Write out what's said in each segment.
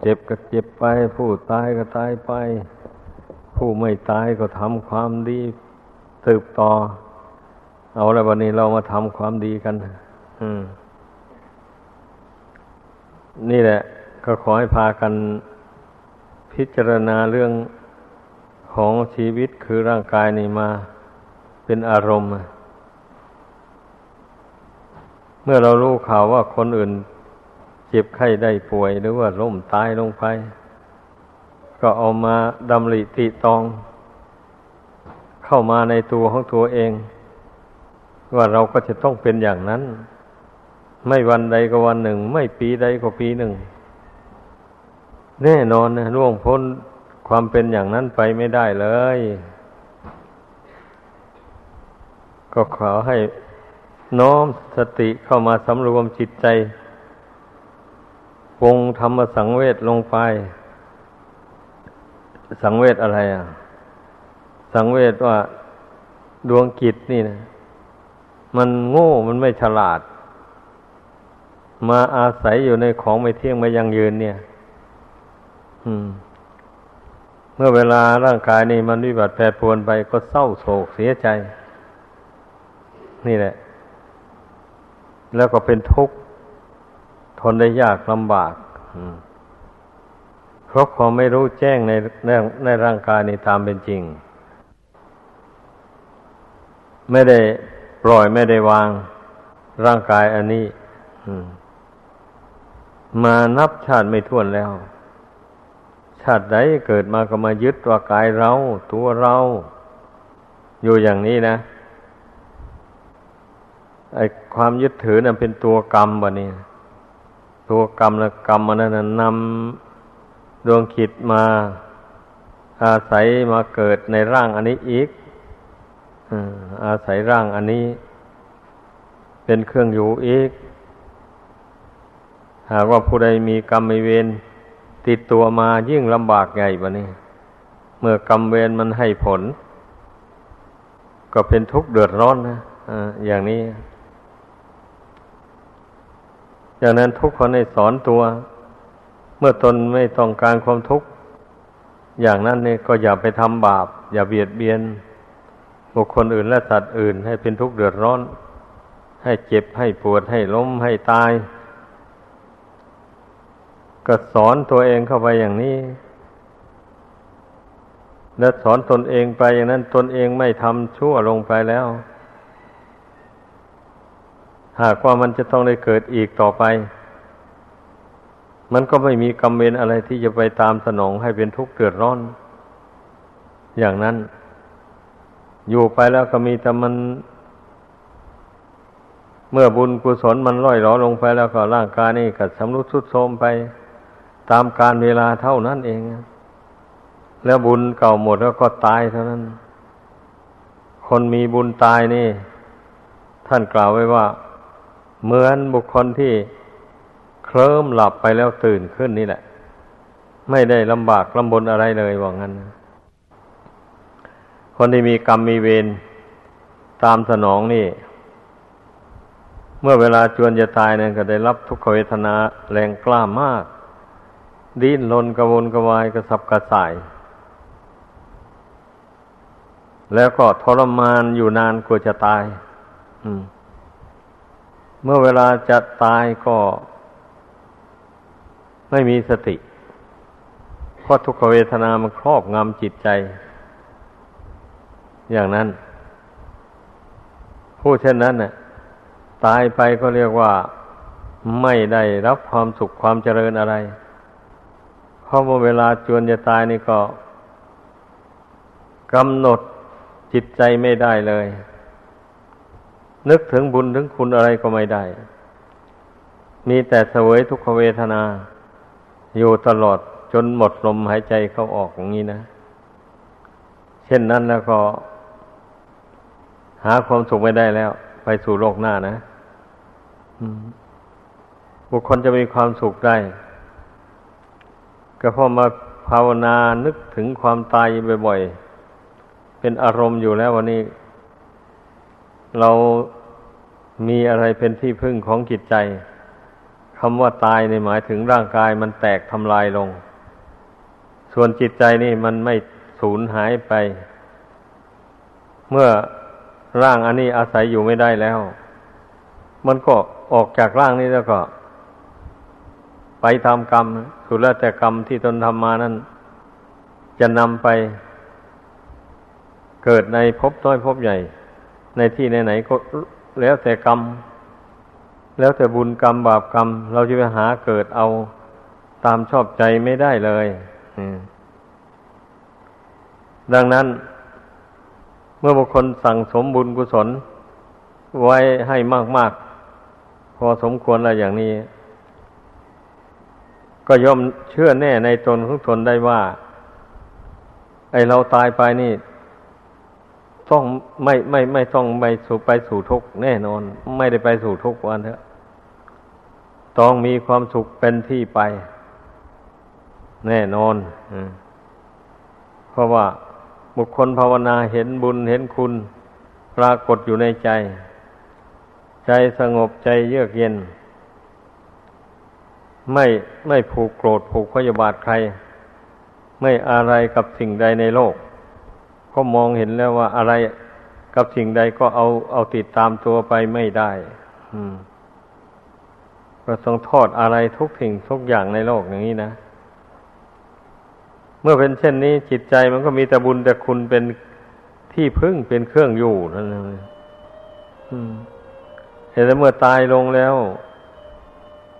เจ็บก็เจ็บไป ผู้ตายก็ตายไป ผู้ไม่ตายก็ทำความดีสืบต่อ เอาแล้ววันนี้เรามาทำความดีกันนี่แหละ ก็ขอให้พากันพิจารณาเรื่องของชีวิตคือร่างกายนี่มาเป็นอารมณ์ เมื่อเรารู้ข่าวว่าคนอื่น เจ็บไข้ได้ป่วยหรือว่าล้มตายลงไป ก็เอามาดำริติตอง เข้ามาในตัวของตัวเอง ว่าเราก็จะต้องเป็นอย่างนั้น ไม่วันใดก็วันหนึ่ง ไม่ปีใดก็ปีหนึ่ง แน่นอนนะล่วงพ้นความเป็นอย่างนั้นไปไม่ได้เลย ก็ขอให้น้อมสติเข้ามาสำรวมจิตใจ วงธรรมสังเวชลงไป สังเวชอะไรอะ สังเวชว่าดวงกิจนี่นะ มันโง่มันไม่ฉลาด มาอาศัยอยู่ในของไม่เที่ยงไม่ยั่งยืนเนี่ย อืม เมื่อเวลาร่างกายนี่มันวิบัติแปรปรวนไปก็เศร้าโศกเสียใจ นี่แหละ แล้วก็เป็นทุกข์ ทนได้ยากลำบากเพราะความไม่รู้แจ้งในในในร่างกายในตามเป็นจริง ไม่ได้ปล่อยไม่ได้วางร่างกายอันนี้มานับชาติไม่ท้วนแล้ว ชาติใดเกิดมาก็มายึดว่ากายเรา ตัวเรา อยู่อย่างนี้นะไอความยึดถือนั้นเป็นตัวกรรมบะนี่ ตัวกรรมและกรรมอันนั้นนำดวงขิดมา อาศัยมาเกิดในร่างอันนี้อีกอาศัยร่างอันนี้ เป็นเครื่องอยู่อีก หากว่าผู้ใดมีกรรมมีเวรติดตัวมายิ่งลำบากใหญ่บะนี้เมื่อกรรมเวรมันให้ผล ก็เป็นทุกข์เดือดร้อนนะอย่างนี้ อย่างนั้นทุกคนให้สอนตัว เมื่อตนไม่ต้องการความทุกข์ อย่างนั้นเนี่ยก็อย่าไปทำบาป อย่าเบียดเบียน บุคคลอื่นและสัตว์อื่น ให้เป็นทุกข์เดือดร้อน ให้เจ็บให้ปวดให้ล้มให้ตาย ก็สอนตัวเองเข้าไปอย่างนี้ และสอนตนเองไปอย่างนั้นตนเองไม่ทำชั่วลงไปแล้ว หากว่ามันจะต้องได้เกิดอีกต่อไป มันก็ไม่มีกรรมเวรอะไรที่จะไปตามสนองให้เป็นทุกข์เดือดร้อน อย่างนั้น อยู่ไปแล้วก็มีแต่มัน เมื่อบุญกุศลมันล่อยหลอลงไปแล้วก็ร่างกายนี่ก็สำรุดสุดโทรมไปตามการเวลาเท่านั้นเอง แล้วบุญเก่าหมดแล้วก็ตายเท่านั้น คนมีบุญตายนี่ ท่านกล่าวไว้ว่า เหมือนบุคคลที่เคลิ้มหลับไปแล้วตื่นขึ้นนี่แหละ ไม่ได้ลำบากลำบนอะไรเลยว่างั้น คนที่มีกรรมมีเวรตามสนองนี่ เมื่อเวลาจวนจะตายนั่นก็ได้รับทุกขเวทนาแรงกล้ามาก ดิ้นรนกระวนกระวายกระสับกระส่าย แล้วก็ทรมานอยู่นานกว่าจะตาย อืม มื่อเวลาจะตายก็ไม่มีสติ เพราะทุกขเวทนามันครอบงำจิตใจ อย่างนั้น ผู้เช่นนั้นน่ะตายไปก็เรียกว่าไม่ได้รับความสุขความเจริญอะไร เพราะเวลาจวนจะตายนี่ก็กำหนดจิตใจไม่ได้เลย นึกถึงบุญถึงคุณอะไรก็ไม่ได้ มีแต่เสวยทุกขเวทนา อยู่ตลอดจนหมดลมหายใจเข้าออกอย่างนี้นะ เช่นนั้นแล้วก็ หาความสุขไม่ได้แล้ว ไปสู่โลกหน้านะบุคคลจะมีความสุขได้ ก็เพราะมาภาวนานึกถึงความตายบ่อยๆ เป็นอารมณ์อยู่แล้ววันนี้ เรามีอะไรเป็นที่พึ่งของจิตใจคำว่าตายในหมายถึงร่างกายมันแตกทำลายลง ส่วนจิตใจนี่มันไม่สูญหายไป เมื่อร่างอันนี้อาศัยอยู่ไม่ได้แล้ว มันก็ออกจากร่างนี้แล้วก็ ไปทำกรรม สุดแล้วแต่กรรมที่ตนทำมานั้น จะนำไป เกิดในภพน้อยภพใหญ่ ในที่ไหนๆก็แล้วแต่กรรม แล้วแต่บุญกรรมบาปกรรม เราจะไปหาเกิดเอาตามชอบใจไม่ได้เลยดังนั้น เมื่อบุคคลสั่งสมบุญกุศล ไว้ให้มากๆ พอสมควรอะไรอย่างนี้ ก็ย่อมเชื่อแน่ในตนของตนได้ว่า ไอเราตายไปนี่ ต้องไม่ไม่ไม่ต้องไปสู่ไปสู่ทุกข์แน่นอน ไม่ได้ไปสู่ทุกข์วันเถอะต้องมีความสุขเป็นที่ไป แน่นอนเพราะว่าบุคคลภาวนาเห็นบุญเห็นคุณปรากฏอยู่ในใจ ใจสงบใจเยือกเย็น ไม่ไม่ผูกโกรธผูกพยาบาทใคร ไม่อะไรกับสิ่งใดในโลก ก็มองเห็นแล้วว่าอะไรกับสิ่งใดก็เอาเอาติดตามตัวไปไม่ได้ก็ต้องทอดอะไรทุกสิ่งทุกอย่างในโลกอย่างนี้นะ เมื่อเป็นเช่นนี้จิตใจมันก็มีแต่บุญแต่คุณเป็นที่พึ่งเป็นเครื่องอยู่นั่นเองเห็นแต่เมื่อตายลงแล้ว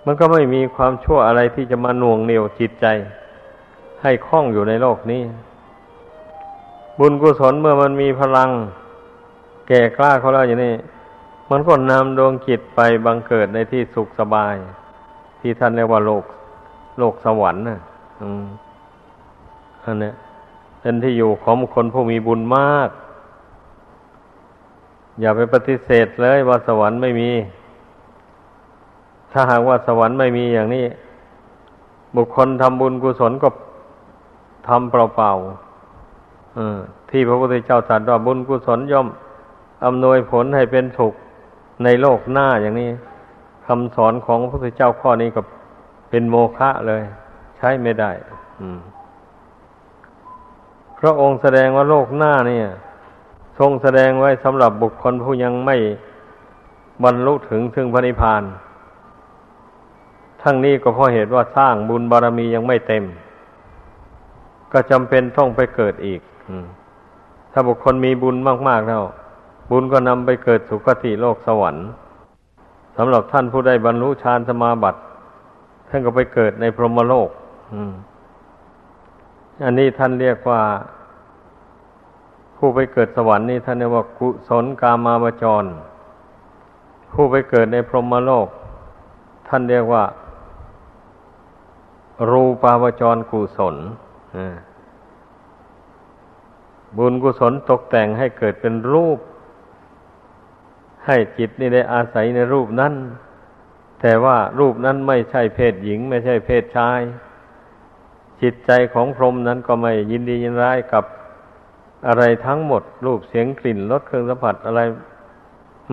มันก็ไม่มีความชั่วอะไรที่จะมาหน่วงเหนียวจิตใจ ให้คล้องอยู่ในโลกนี้ บุญกุศลเมื่อมันมีพลัง แก่กล้าเขาแล้วอย่างนี้ มันก็นำดวงจิตไปบังเกิดในที่สุขสบาย ที่ท่านเรียกว่าโลก โลกสวรรค์นะอืมอันนี้เป็นที่อยู่ของคนผู้มีบุญมาก อย่าไปปฏิเสธเลยว่าสวรรค์ไม่มี ถ้าหากว่าสวรรค์ไม่มีอย่างนี้ บุคคลทำบุญกุศลก็ทำเปล่าๆ ที่พระพุทธเจ้าตรัสว่าบุญกุศลย่อมอำนวยผลให้เป็นสุขในโลกหน้าอย่างนี้คำสอนของพระพุทธเจ้าข้อนี้ก็เป็นโมฆะเลย ใช้ไม่ได้พระองค์แสดงว่าโลกหน้าเนี่ย ทรงแสดงไว้สำหรับบุคคลผู้ยังไม่บรรลุถึงถึงพระนิพพาน ทั้งนี้ก็เพราะเหตุว่าสร้างบุญบารรมียังไม่เต็ม ก็จำเป็นต้องไปเกิดอีก ถ้าบุคคลมีบุญมากๆแล้วบุญก็นำไปเกิดสุคติโลกสวรรค์สำหรับท่านผู้ได้บรรลุฌานสมาบัติท่านก็ไปเกิดในพรหมโลกอันนี้ท่านเรียกว่า ผู้ไปเกิดสวรรค์นี่ท่านเรียกว่ากุศลกามาวจร ผู้ไปเกิดในพรหมโลก ท่านเรียกว่า รูปาวจรกุศล บุญกุศลตกแต่งให้เกิดเป็นรูป ให้จิตนี่ได้อาศัยในรูปนั้น แต่ว่ารูปนั้นไม่ใช่เพศหญิง ไม่ใช่เพศชาย จิตใจของพรหมนั้นก็ไม่ยินดียินร้ายกับอะไรทั้งหมด รูปเสียงกลิ่นรสเครื่องสัมผัสอะไร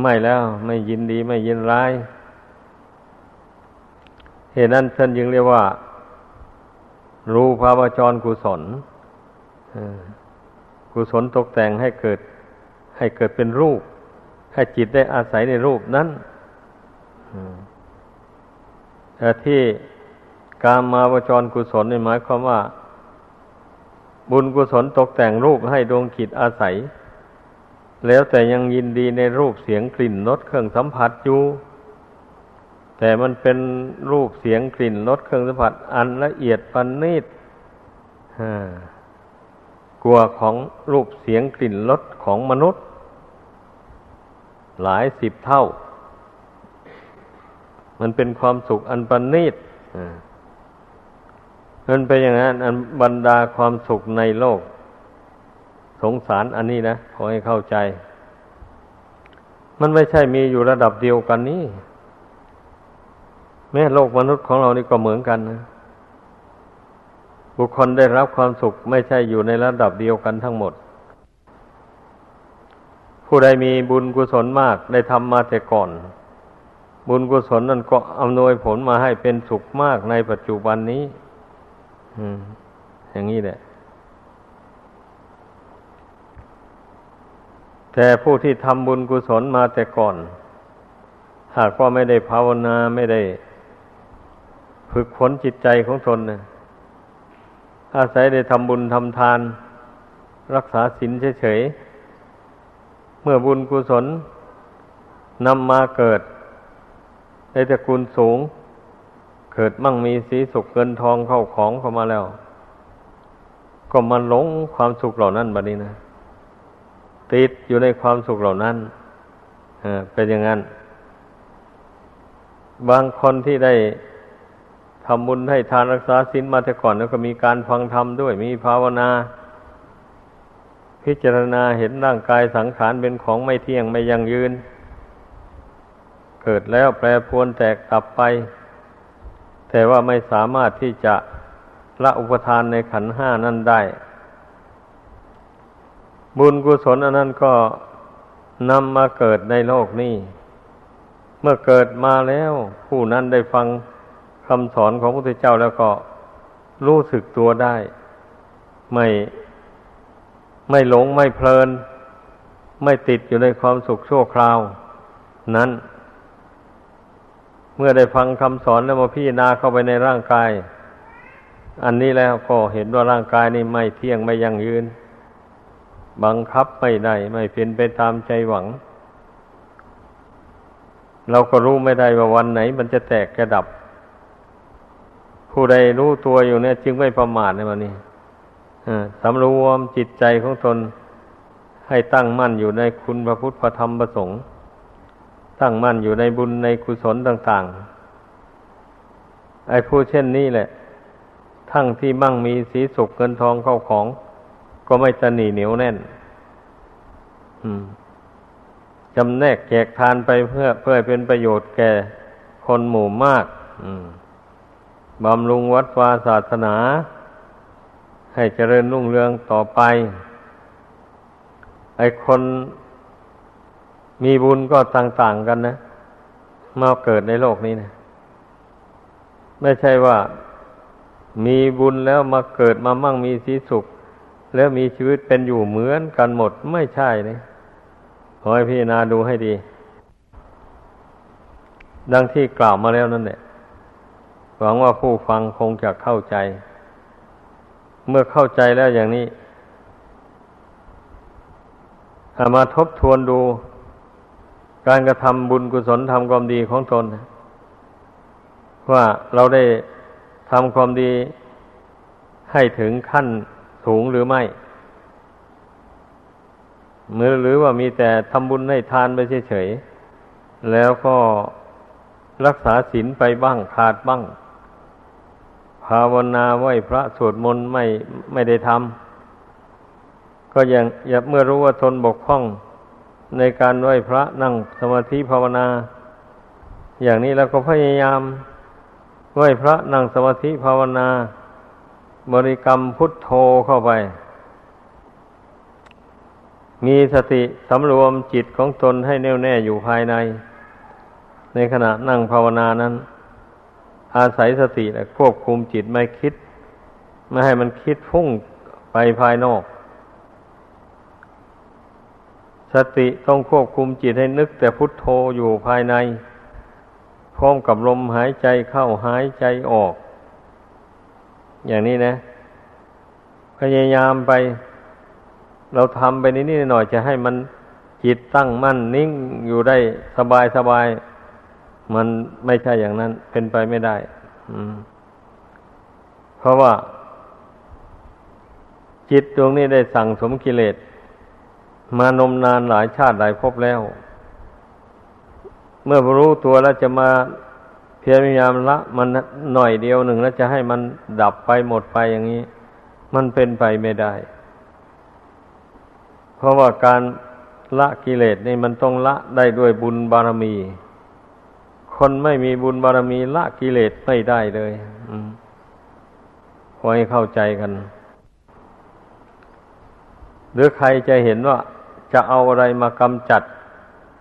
ไม่แล้วไม่ยินดีไม่ยินร้ายเหตุนั้นท่านยังเรียกว่า รูปภาวจรกุศล กุศลตกแต่งให้เกิด ให้เกิดเป็นรูป ให้จิตได้อาศัยในรูปนั้นแต่ที่การมาวจรกุศลในหมายความว่า บุญกุศลตกแต่งรูปให้ดวงจิตอาศัย แล้วแต่ยังยินดีในรูปเสียงกลิ่นรสเครื่องสัมผัสอยู่แต่มันเป็นรูปเสียงกลิ่นรสเครื่องสัมผัสอันละเอียดปันนิดก ลัวของรูปเสียงกลิ่นรสของมนุษย์ หลายสิบเท่า มันเป็นความสุขอันปันนิดมันเป็นอย่างนั้นอันบรรดาความสุขในโลก สงสารอันนี้นะขอให้เข้าใจ มันไม่ใช่มีอยู่ระดับเดียวกันนี้แม้โลกมนุษย์ของเรานี่ก็เหมือนกันนะ บุคคลได้รับความสุขไม่ใช่อยู่ในระดับเดียวกันทั้งหมด ผู้ใดมีบุญกุศลมากได้ทำมาแต่ก่อน บุญกุศลนั่นก็อำนวยผลมาให้เป็นสุขมากในปัจจุบันนี้อย่างนี้แหละ แต่ผู้ที่ทำบุญกุศลมาแต่ก่อน หากว่าไม่ได้ภาวนาไม่ได้ ฝึกฝนจิตใจของตนนะ อาศัยได้ทำบุญทำทาน รักษาศีลเฉยๆ เมื่อบุญกุศลนำมาเกิดในตระกูลสูง เกิดมั่งมีสีสุขเงินทองเข้าของเข้ามาแล้ว ก็มันหลงความสุขเหล่านั้นบัดนี้นะ ติดอยู่ในความสุขเหล่านั้นเป็นอย่างนั้น บางคนที่ได้ ทำบุญให้ทานรักษาศีลมาแต่ก่อนแล้วก็มีการฟังธรรมด้วย มีภาวนา พิจารณาเห็นร่างกายสังขารเป็นของไม่เที่ยงไม่ยั่งยืน เกิดแล้วแปรปรวนแตกตับไป แต่ว่าไม่สามารถที่จะละอุปทานในขันห้านั้นได้ บุญกุศลอันนั้นก็นำมาเกิดในโลกนี้ เมื่อเกิดมาแล้ว ผู้นั้นได้ฟัง คำสอนของพระพุทธเจ้าแล้วก็รู้สึกตัวได้ ไม่ไม่หลงไม่เพลิน ไม่ติดอยู่ในความสุขชั่วคราว นั้น เมื่อได้ฟังคำสอนแล้วมาพิจารณาเข้าไปในร่างกาย อันนี้แล้วก็เห็นว่าร่างกายนี้ไม่เที่ยงไม่ยั่งยืน บังคับไม่ได้ไม่เป็นไปตามใจหวัง เราก็รู้ไม่ได้ว่าวันไหนมันจะแตกกระดับ ผู้ใดรู้ตัวอยู่เนี่ย จึงไม่ประมาทในวันนี้สำรวมจิตใจของตนให้ตั้งมั่นอยู่ในคุณพระพุทธพระธรรมพระสงฆ์ตั้งมั่นอยู่ในบุญในกุศลต่าง ๆ ไอ้ผู้เช่นนี้แหละ ทั้งที่มั่งมีสีสุขเงินทองเข้าของ ก็ไม่ตนีเหนียวแน่นจำแนกแจกทานไปเพื่อเพื่อเป็นประโยชน์แก่คนหมู่มาก อืม บำรุงวัดวาศาสนา ให้เจริญรุ่งเรืองต่อไป ไอคนมีบุญก็ต่างๆกันนะ มาเกิดในโลกนี้นะ ไม่ใช่ว่ามีบุญแล้วมาเกิดมามั่งมีสีสุข แล้วมีชีวิตเป็นอยู่เหมือนกันหมดไม่ใช่นะขอให้พี่นาดูให้ดี ดังที่กล่าวมาแล้วนั่นแหละ หวังว่าผู้ฟังคงจะเข้าใจ เมื่อเข้าใจแล้วอย่างนี้ามาทบทวนดูการกระทำบุญกุศลทำความดีของตน ว่าเราได้ทำความดีให้ถึงขั้นสูงหรือไม่เมือหรือว่ามีแต่ทำบุญให้ทานไปเฉยๆแล้วก็รักษาศีลไปบ้างขาดบ้าง ภาวนาไหวพระสวดมนต์ไม่ไม่ได้ทำก็ยังอย่าเมื่อรู้ว่าทนบกพร่องในการไหวพระนั่งสมาธิภาวนา อย่างนี้แล้วก็พยายามไหวพระนั่งสมาธิภาวนา บริกรรมพุทโธเข้าไป มีสติสำรวมจิตของตนให้แน่วแน่อยู่ภายใน ในขณะนั่งภาวนานั้น อาศัยสติควบคุมจิตไม่คิด ไม่ให้มันคิดฟุ้งไปภายนอก สติต้องควบคุมจิตให้นึกแต่พุทโธอยู่ภายใน พร้อมกับลมหายใจเข้าหายใจออก อย่างนี้นะ พยายามไป เราทำไปนิดๆหน่อยจะให้มันจิตตั้งมั่นนิ่งอยู่ได้สบายสบาย มันไม่ใช่อย่างนั้น เป็นไปไม่ได้เพราะว่า จิตดวงนี้ได้สั่งสมกิเลส มานมนานหลายชาติหลายภพแล้ว เมื่อรู้ตัวแล้วจะมาเพียรพยายามละ มันหน่อยเดียวหนึ่งแล้วจะให้มันดับไปหมดไปอย่างนี้ มันเป็นไปไม่ได้ เพราะว่าการละกิเลสนี่มันต้องละได้ด้วยบุญบารมี คนไม่มีบุญบารมีละกิเลสไม่ได้เลยขอให้เข้าใจกัน หรือใครจะเห็นว่า จะเอาอะไรมากำจัด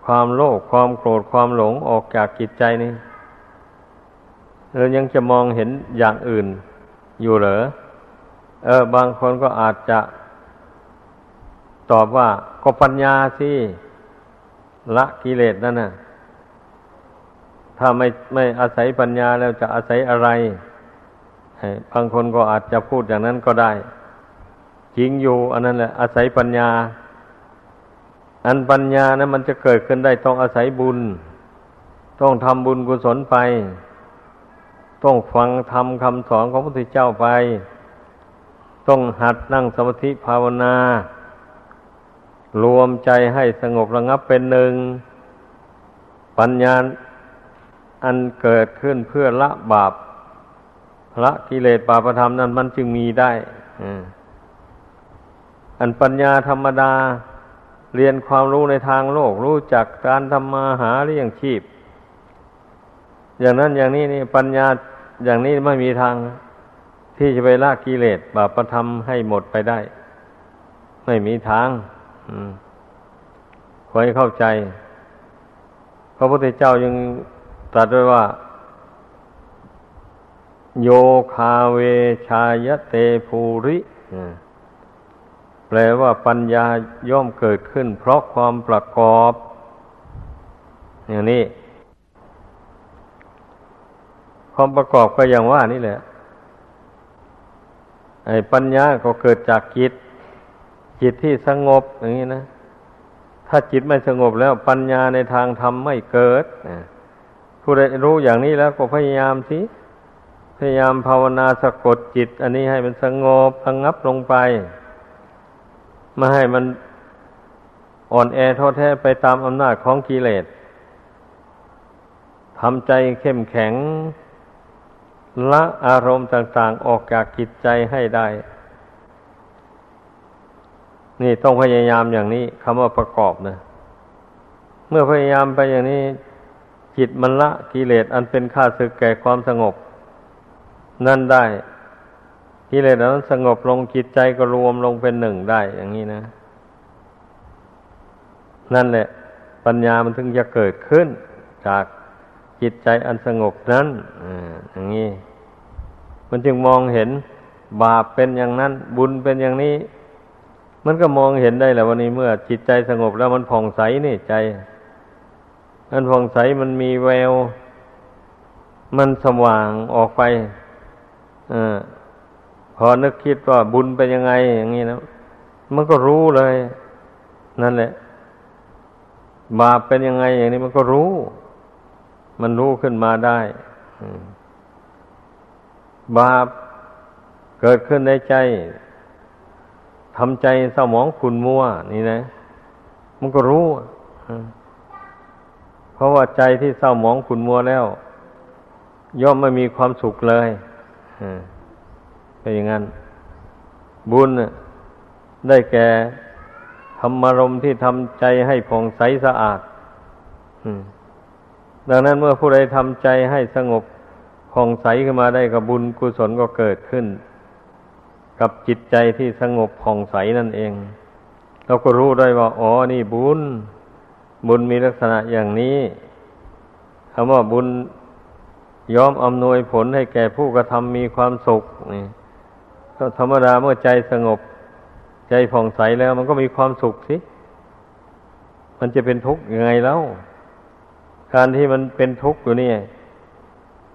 ความโลภความโกรธความหลงออกจากจิตใจนี่เรายังจะมองเห็นอย่างอื่นอยู่เหรอ เออ บางคนก็อาจจะตอบว่าก็ปัญญาสิละกิเลสนั่นน่ะ ถ้าไม่ไม่อาศัยปัญญาแล้วจะอาศัยอะไรบางคนก็อาจจะพูดอย่างนั้นก็ได้ จริงอยู่ อันนั้นแหละ อาศัยปัญญา อันปัญญานะมันจะเกิดขึ้นได้ต้องอาศัยบุญ ต้องทำบุญกุศลไป ต้องฟังทำคำสอนของพระพุทธเจ้าไป ต้องหัดนั่งสมาธิภาวนา รวมใจให้สงบระงับเป็นหนึ่ง ปัญญา อันเกิดขึ้นเพื่อละบาปละกิเลสบาปธรรมนั้นมันจึงมีได้อันปัญญาธรรมดา เรียนความรู้ในทางโลก รู้จักการทำมาหาเลี้ยงชีพ อย่างนั้นอย่างนี้นี่ปัญญาอย่างนี้ไม่มีทาง ที่จะไปละกิเลสบาปธรรมให้หมดไปได้ ไม่มีทางขอให้เข้าใจ พระพุทธเจ้ายัง ตรัสด้วยว่า โยคาเวชายเตภูริแปลว่าปัญญาย่อมเกิดขึ้น เพราะความประกอบ อย่างนี้ ความประกอบก็อย่างว่านี่แหละ ไอ้ปัญญาก็เกิดจากจิต จิตที่สงบอย่างนี้นะถ้าจิตไม่สงบแล้วปัญญาในทางธรรมไม่เกิด ผู้ใดรู้อย่างนี้แล้วก็พยายามสิ พยายามภาวนาสะกดจิต อันนี้ให้มันสงบสงับลงไปไม่ให้มันอ่อนแอท้อแท้ไปตามอำนาจของกิเลสทำใจเข้มแข็ง ละอารมณ์ต่าง ๆ ออกจากจิตใจให้ได้ นี่ต้องพยายามอย่างนี้คำว่าประกอบนะ เมื่อพยายามไปอย่างนี้ จิตมันละกิเลสอันเป็นข้าศึกแก่ความสงบ นั่นได้กิเลสนั้นสงบลงจิตใจก็รวมลงเป็นหนึ่งได้ อย่างนี้นะ นั่นแหละ ปัญญามันถึงจะเกิดขึ้น จากจิตใจอันสงบนั้นอย่างนี้ มันจึงมองเห็นบาปเป็นอย่างนั้น บุญเป็นอย่างนี้ มันก็มองเห็นได้แหละวันนี้เมื่อจิตใจสงบแล้วมันผ่องใสนี่ใจ มันผ่องใสมันมีแวว มันสว่างออกไปอพอนึกคิดว่าบุญเป็นยังไง อย่างนี้นะมันก็รู้เลย นั่นแหละ บาปเป็นยังไง อย่างนี้มันก็รู้ มันรู้ขึ้นมาได้บาปเกิดขึ้นในใจทำใจเศร้าหมองขุนมัว นี่นะ มันก็รู้ เพราะว่าใจที่เศร้าหมองขุนมัวแล้ว ย่อมไม่มีความสุขเลยเป็นอย่างนั้น บุญได้แก่ธรรมารมที่ทำใจให้ผ่องใสสะอาดดังนั้นเมื่อผู้ใดทำใจให้สงบผ่องใสขึ้นมาได้กับบุญกุศลก็เกิดขึ้น กับจิตใจที่สงบผ่องใสนั่นเอง เราก็รู้ได้ว่า อ๋อ นี่บุญ บุญมีลักษณะอย่างนี้คำว่าบุญยอมอำนวยผลให้แก่ผู้กระทำมีความสุขนี่ก็ธรรมดาเมื่อใจสงบ ใจผ่องใสแล้ว มันก็มีความสุขสิมันจะเป็นทุกข์ยังไงแล้วการที่มันเป็นทุกข์อยู่นี่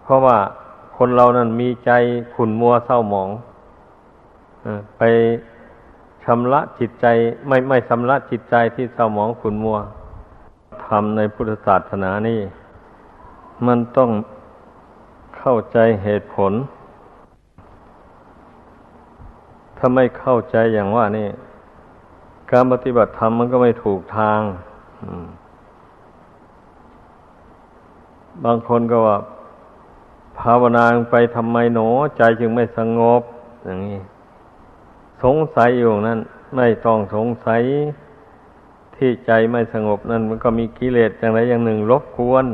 เพราะว่าคนเรานั้นมีใจขุ่นมัวเศร้าหมองไปชำระจิตใจ ไม่ไม่ชำระจิตใจที่เศร้าหมองขุ่นมัว ทำในพุทธศาสนานี่ มันต้องเข้าใจเหตุผล ถ้าไม่เข้าใจอย่างว่านี่ การปฏิบัติธรรมมันก็ไม่ถูกทาง บางคนก็ว่า ภาวนาไปทำไมหนอ ใจจึงไม่สงบ อย่างนี้ สงสัยอยู่นั้น ไม่ต้องสงสัย ที่ใจไม่สงบนั้นมันก็มีกิเลสอย่างไรอย่างหนึ่งรบกวน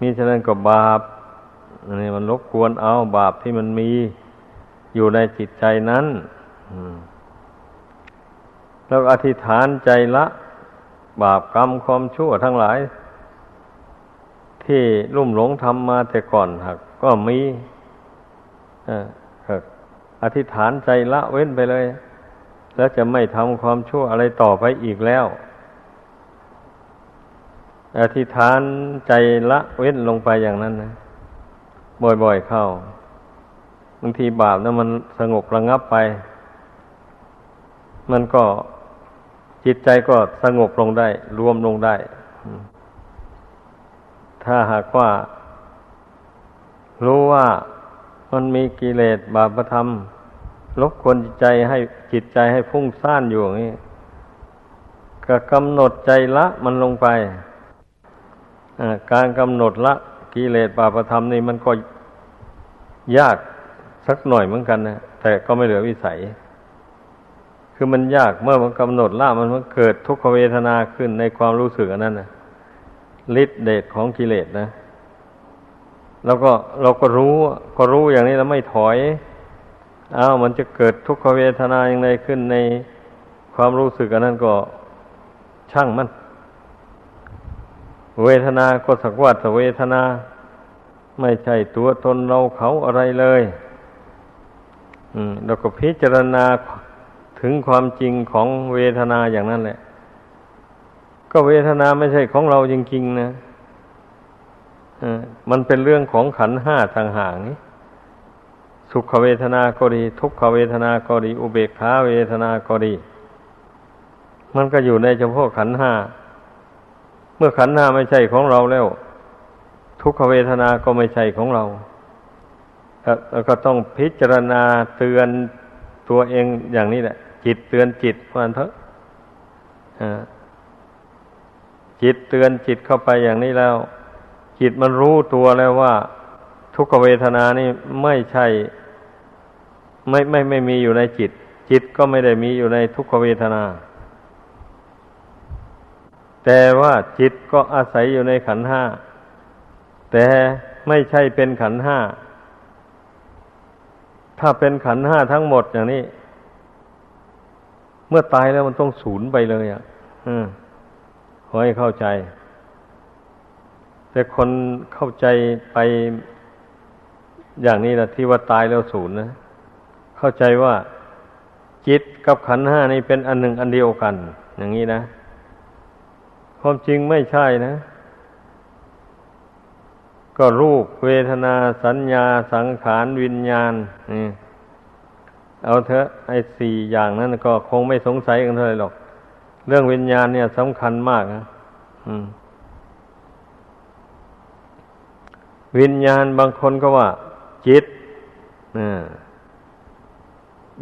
มีฉะนั้นก็บาปอันนี้มันรบกวนเอาบาปที่มันมีอยู่ในจิตใจนั้นแล้วอธิษฐานใจละ บาปกรรมความชั่วทั้งหลาย ที่ลุ่มหลงทำมาแต่ก่อนหักก็มีอธิษฐานใจละเว้นไปเลย แล้วจะไม่ทำความชั่วอะไรต่อไปอีกแล้ว อธิษฐานใจละเว้นลงไปอย่างนั้นนะบ่อยๆเข้าบางทีบาปนะมันสงบระงับไป มันก็จิตใจก็สงบลงได้ รวมลงได้ ถ้าหากว่า รู้ว่ามันมีกิเลสบาปธรรม ลบกวนใจให้จิตใจให้ฟุ้งซ่านอยู่อย่างนี้ก็กำหนดใจละมันลงไปการกำหนดละกิเลสบาปธรรมนี่มันก็ยากสักหน่อยเหมือนกันนะแต่ก็ไม่เหลือวิสัย คือมันยากเมื่อมันกำหนดละมันมันเกิดทุกขเวทนาขึ้นในความรู้สึกอันนั้นนะฤทธิเดชของกิเลสนะ แล้วก็เราก็รู้ก็รู้อย่างนี้แล้วไม่ถอย อ้าวมันจะเกิดทุกขเวทนาอย่างไรขึ้นในความรู้สึกอันนั้นก็ช่างมัน เวทนาก็สักว่าแต่เวทนา ไม่ใช่ตัวตนเราเขาอะไรเลย อืมเราก็พิจารณาถึงความจริงของเวทนาอย่างนั้นแหละ ก็เวทนาไม่ใช่ของเราจริงๆนะมันเป็นเรื่องของขันห้าทางห่างนี้ สุขเวทนาก็ดี ทุกขเวทนาก็ดี อุเบกขาเวทนาก็ดี มันก็อยู่ในเฉพาะขันห้า เมื่อขันห้าไม่ใช่ของเราแล้ว ทุกขเวทนาก็ไม่ใช่ของเราแล้วก็ต้องพิจารณาเตือนตัวเองอย่างนี้แหละ จิตเตือนจิตวันเถอะจิตเตือนจิตเข้าไปอย่างนี้แล้ว จิตมันรู้ตัวแล้วว่า ทุกขเวทนานี่ไม่ใช่ ไม่ไม่ไม่มีอยู่ในจิต จิตก็ไม่ได้มีอยู่ในทุกขเวทนา แต่ว่าจิตก็อาศัยอยู่ในขันห้า แต่ไม่ใช่เป็นขันห้า ถ้าเป็นขันห้าทั้งหมดอย่างนี้ เมื่อตายแล้วมันต้องสูญไปเลยอะอืมขอให้เข้าใจ แต่คนเข้าใจไป อย่างนี้นะที่ว่าตายแล้วศูนย์นะ เข้าใจว่าจิตกับขันห้านี่เป็นอันหนึ่งอันเดียวกัน อย่างนี้นะ ความจริงไม่ใช่นะ ก็รูปเวทนาสัญญาสังขารวิญญาณนี่เอาเถอะไอ้สี่อย่างนั้นก็คงไม่สงสัยกันเท่าไหร่หรอก เรื่องวิญญาณเนี่ยสำคัญมากนะวิญญาณบางคนก็ว่า จิต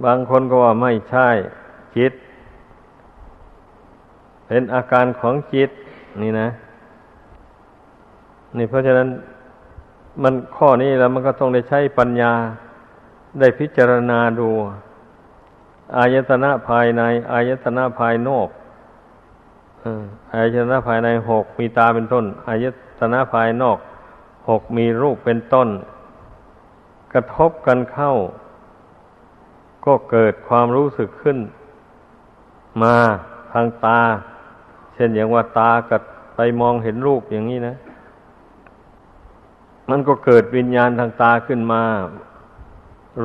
บางคนก็ว่าไม่ใช่จิต เป็นอาการของจิต นี่นะ นี่เพราะฉะนั้นมันข้อนี้แล้วมันก็ต้องได้ใช้ปัญญาได้พิจารณาดู อายตนะภายใน อายตนะภายนอกอายตนะภายในหกมีตาเป็นต้น อายตนะภายนอกหกมีรูปเป็นต้น ระทบกันเข้า ก็เกิดความรู้สึกขึ้น มาทางตา เช่นอย่างว่าตากับไปมองเห็นรูปอย่างนี้นะ มันก็เกิดวิญญาณทางตาขึ้นมา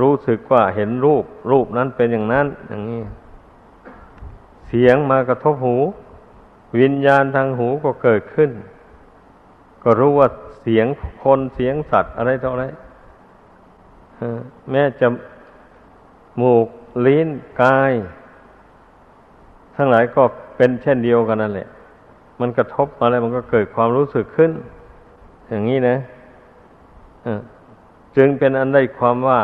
รู้สึกว่าเห็นรูป รูปนั้นเป็นอย่างนั้น อย่างนี้ เสียงมากระทบหู วิญญาณทางหูก็เกิดขึ้น ก็รู้ว่าเสียงคนเสียงสัตว์อะไรต่ออะไร แม้จะมูกลิ้นกาย ทั้งหลายก็เป็นเช่นเดียวกันนั่นแหละ มันกระทบมาแล้วมันก็เกิดความรู้สึกขึ้น อย่างนี้นะจึงเป็นอันได้ความว่า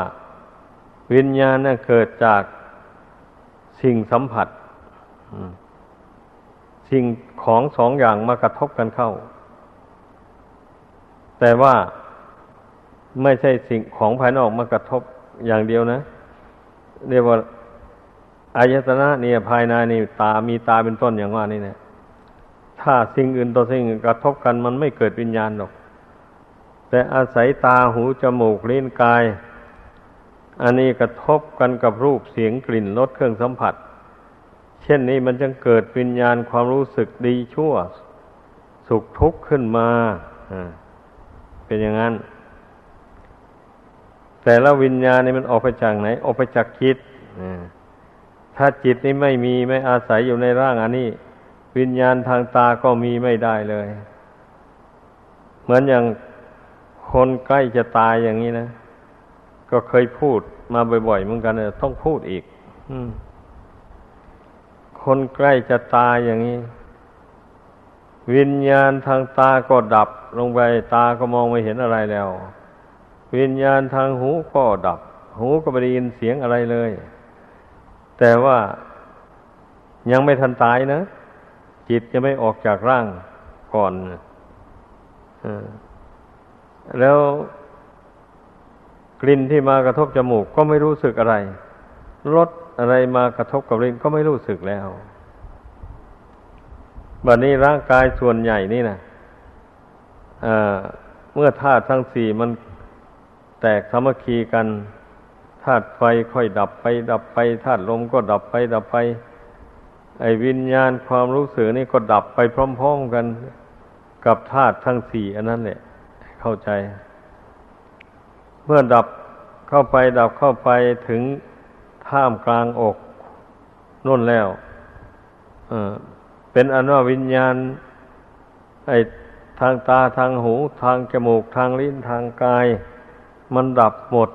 วิญญาณน่ะเกิดจากสิ่งสัมผัสสิ่งของสองอย่างมากระทบกันเข้า แต่ว่า ไม่ใช่สิ่งของภายนอกมากระทบอย่างเดียวนะ เรียกว่าอายตนะเนี่ยภายในนี่ตามีตาเป็นต้นอย่างว่านี่เนี่ยถ้าสิ่งอื่นต่อสิ่งกระทบกันมันไม่เกิดวิญญาณหรอก แต่อาศัยตาหูจมูกลิ้นกาย อันนี้กระทบกันกับรูปเสียงกลิ่นรสเครื่องสัมผัส เช่นนี้มันจึงเกิดวิญญาณความรู้สึกดีชั่ว สุขทุกข์ขึ้นมาเป็นอย่างนั้น แต่ละวิญญาณนี่มันออกไปจากไหน ออกไปจากจิตถ้าจิตนี้ไม่มีไม่อาศัยอยู่ในร่างอันนี้ วิญญาณทางตาก็มีไม่ได้เลย เหมือนอย่างคนใกล้จะตายอย่างนี้นะ ก็เคยพูดมาบ่อยๆเหมือนกันเลยต้องพูดอีกอคนใกล้จะตายอย่างนี้ วิญญาณทางตาก็ดับลงไปตาก็มองไม่เห็นอะไรแล้ว วิญญาณทางหูก็ดับ หูก็ไม่ได้ยินเสียงอะไรเลย แต่ว่ายังไม่ทันตายนะ จิตจะไม่ออกจากร่างก่อนอแล้วกลิ่นที่มากระทบจมูกก็ไม่รู้สึกอะไรรสอะไรมากระทบกับลิ้นก็ไม่รู้สึกแล้วบัดนี้ร่างกายส่วนใหญ่นี่นะเมื่อธาตุทั้งสี่มัน แตกสามัคคีกันธาตุไฟค่อยดับไป ดับไปธาตุลมก็ดับไป ดับไป ไอ้วิญญาณความรู้สึกนี่ก็ดับไปพร้อม ๆกันกับธาตุทั้งสี่อันนั้นแหละเข้าใจ เมื่อดับเข้าไปดับเข้าไปถึงท่ามกลางอกนุ่นแล้วเป็นอนุวิญญาณ ไอทางตาทางหู ทางจมูกทางลิ้นทางกาย มันดับหมด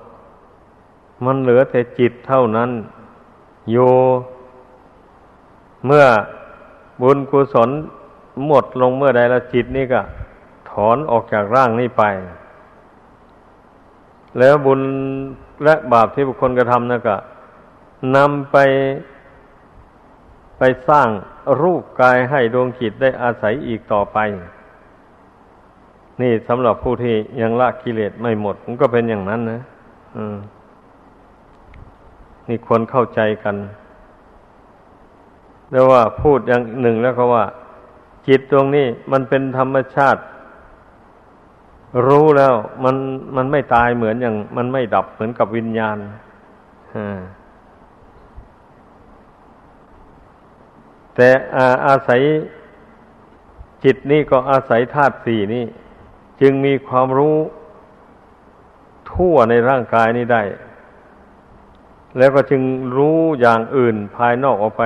มันเหลือแต่จิตเท่านั้น โย เมื่อบุญกุศลหมดลงเมื่อใดแล้วจิตนี่ก็ ถอนออกจากร่างนี้ไป แล้วบุญและบาปที่บุคคลกระทำนั่นก็นำไปไปสร้างรูปกายให้ดวงจิตได้อาศัยอีกต่อไป นี่สำหรับผู้ที่ยังละกิเลสไม่หมด มันก็เป็นอย่างนั้นนะนี่ควรเข้าใจกันแล้วว่าพูดอย่างหนึ่งแล้วก็ว่า จิตตรงนี้มันเป็นธรรมชาติ รู้แล้วมันมันไม่ตายเหมือนอย่าง มันไม่ดับเหมือนกับวิญญาณแต่อาอาศัยจิตนี่ก็อาศัยธาตุสี่นี่ จึงมีความรู้ทั่วในร่างกายนี้ได้ แล้วก็จึงรู้อย่างอื่นภายนอกออกไป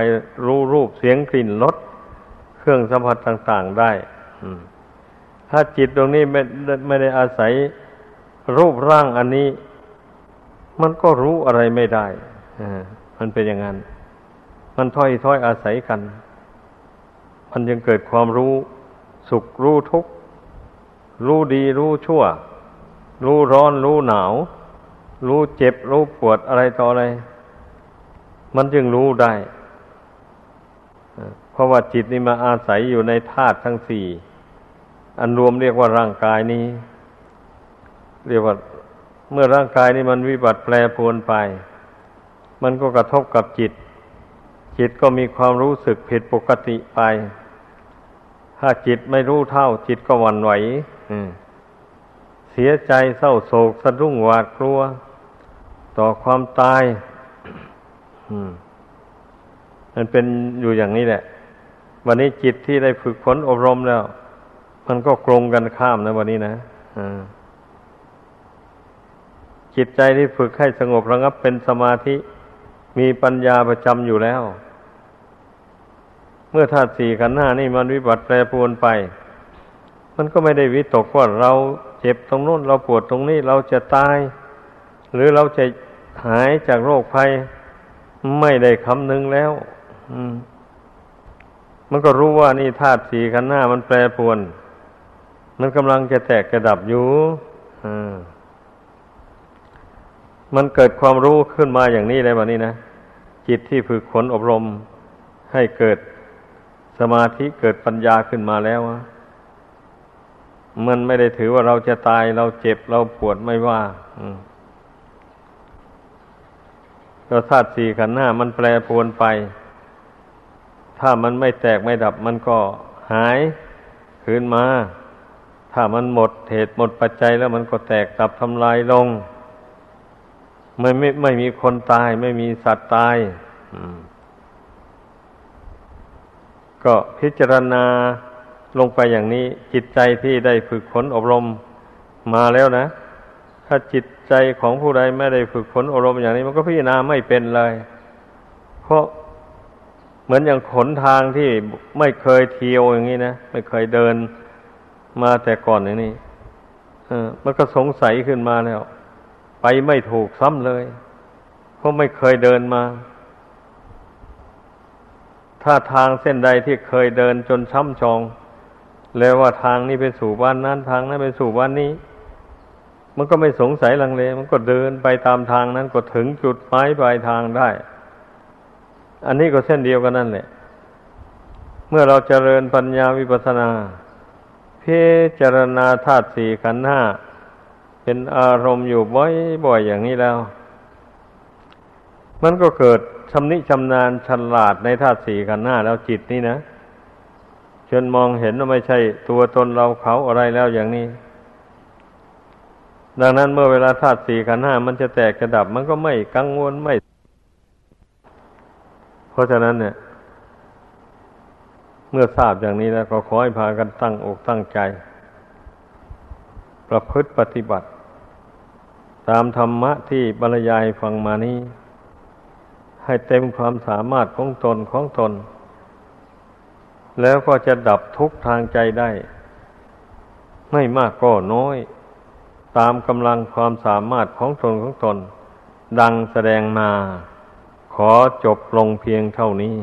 รู้รูปเสียงกลิ่นรสเครื่องสัมผัสต่าง ๆได้ถ้าจิตตรงนี้ไม่ไม่ได้อาศัยรูปร่างอันนี้ มันก็รู้อะไรไม่ได้มันเป็นอย่างนั้น มันถ้อยถ้อยอาศัยกัน มันยังเกิดความรู้สุขรู้ทุกข์ รู้ดีรู้ชั่ว รู้ร้อนรู้หนาว รู้เจ็บรู้ปวดอะไรต่ออะไร มันจึงรู้ได้ เพราะว่าจิตนี่มาอาศัยอยู่ในธาตุทั้งสี่ อันรวมเรียกว่าร่างกายนี้ เรียกว่าเมื่อร่างกายนี้มันวิบัติแปรปรวนไป มันก็กระทบกับจิต จิตก็มีความรู้สึกผิดปกติไป ถ้าจิตไม่รู้เท่าจิตก็หวั่นไหว เสียใจเศร้าโศกสะดุ้งหวาดกลัว ต่อความตายมันเป็นอยู่อย่างนี้แหละ วันนี้จิตที่ได้ฝึกฝนอบรมแล้ว มันก็กลงกันข้ามนะวันนี้นะจิตใจที่ฝึกให้สงบระงับเป็นสมาธิ มีปัญญาประจำอยู่แล้ว เมื่อธาตุสี่ขันธ์ห้านี่มันวิบัติแปรปรวนไป มันก็ไม่ได้วิตกว่าเราเจ็บตรงนู้นเราปวดตรงนี้เราจะตาย หรือเราจะหายจากโรคภัย ไม่ได้คำนึงแล้วมันก็รู้ว่านี่ธาตุสีขันธ์ห้ามันแปรปรวน มันกำลังจะแตกกระดับอยู่มันเกิดความรู้ขึ้นมาอย่างนี้เลยวันนี้นะจิตที่ฝึกฝนอบรมให้เกิดสมาธิเกิดปัญญาขึ้นมาแล้ว มันไม่ได้ถือว่าเราจะตายเราเจ็บเราปวดไม่ว่าก็ธาตุสี่ขันธ์ห้ามันแปรปรวนไป ถ้ามันไม่แตกไม่ดับมันก็หายคืนมา ถ้ามันหมดเหตุหมดปัจจัยแล้วมันก็แตกดับทำลายลง ไม่ไม่ไม่มีคนตาย ไม่มีสัตว์ตายก็พิจารณา ลงไปอย่างนี้ จิตใจที่ได้ฝึกฝนอบรมมาแล้วนะ ถ้าจิตใจของผู้ใดไม่ได้ฝึกฝนอบรมอย่างนี้ มันก็พิจารณาไม่เป็นเลย เพราะเหมือนอย่างขนทางที่ไม่เคยเที่ยวอย่างนี้นะไม่เคยเดินมาแต่ก่อนอย่างนี้มันก็สงสัยขึ้นมาแล้ว ไปไม่ถูกซ้ำเลย เพราะไม่เคยเดินมา ถ้าทางเส้นใดที่เคยเดินจนช้ำชอง แล้วว่าทางนี้ไปสู่บ้านนั้นทางนั้นไปสู่บ้านนี้ มันก็ไม่สงสัยลังเล มันก็เดินไปตามทางนั้นก็ถึงจุดหมายปลายทางได้ อันนี้ก็เส้นเดียวกันนั่นแหละ เมื่อเราเจริญปัญญาวิปัสสนาพิจารณาธาตุสี่ขันธ์ห้าเป็นอารมณ์อยู่บ่อยๆอย่างนี้แล้ว มันก็เกิดชำนิชำนาญฉลาดในธาตุสี่ขันธ์ห้าแล้วจิตนี่นะ จนมองเห็นว่าไม่ใช่ตัวตนเราเขาอะไรแล้วอย่างนี้ ดังนั้นเมื่อเวลาธาตุสี่ขันห้ามันจะแตกกระดับ มันก็ไม่กังวลไม่ เพราะฉะนั้นเนี่ย เมื่อทราบอย่างนี้แล้วก็ขอให้พากันตั้งอกตั้งใจ ประพฤติปฏิบัติ ตามธรรมะที่บรรยายฟังมานี้ ให้เต็มความสามารถของตนของตน แล้วก็จะดับทุกทางใจได้ ไม่มากก็น้อย ตามกำลังความสามารถของตนของตน ดังแสดงมา ขอจบลงเพียงเท่านี้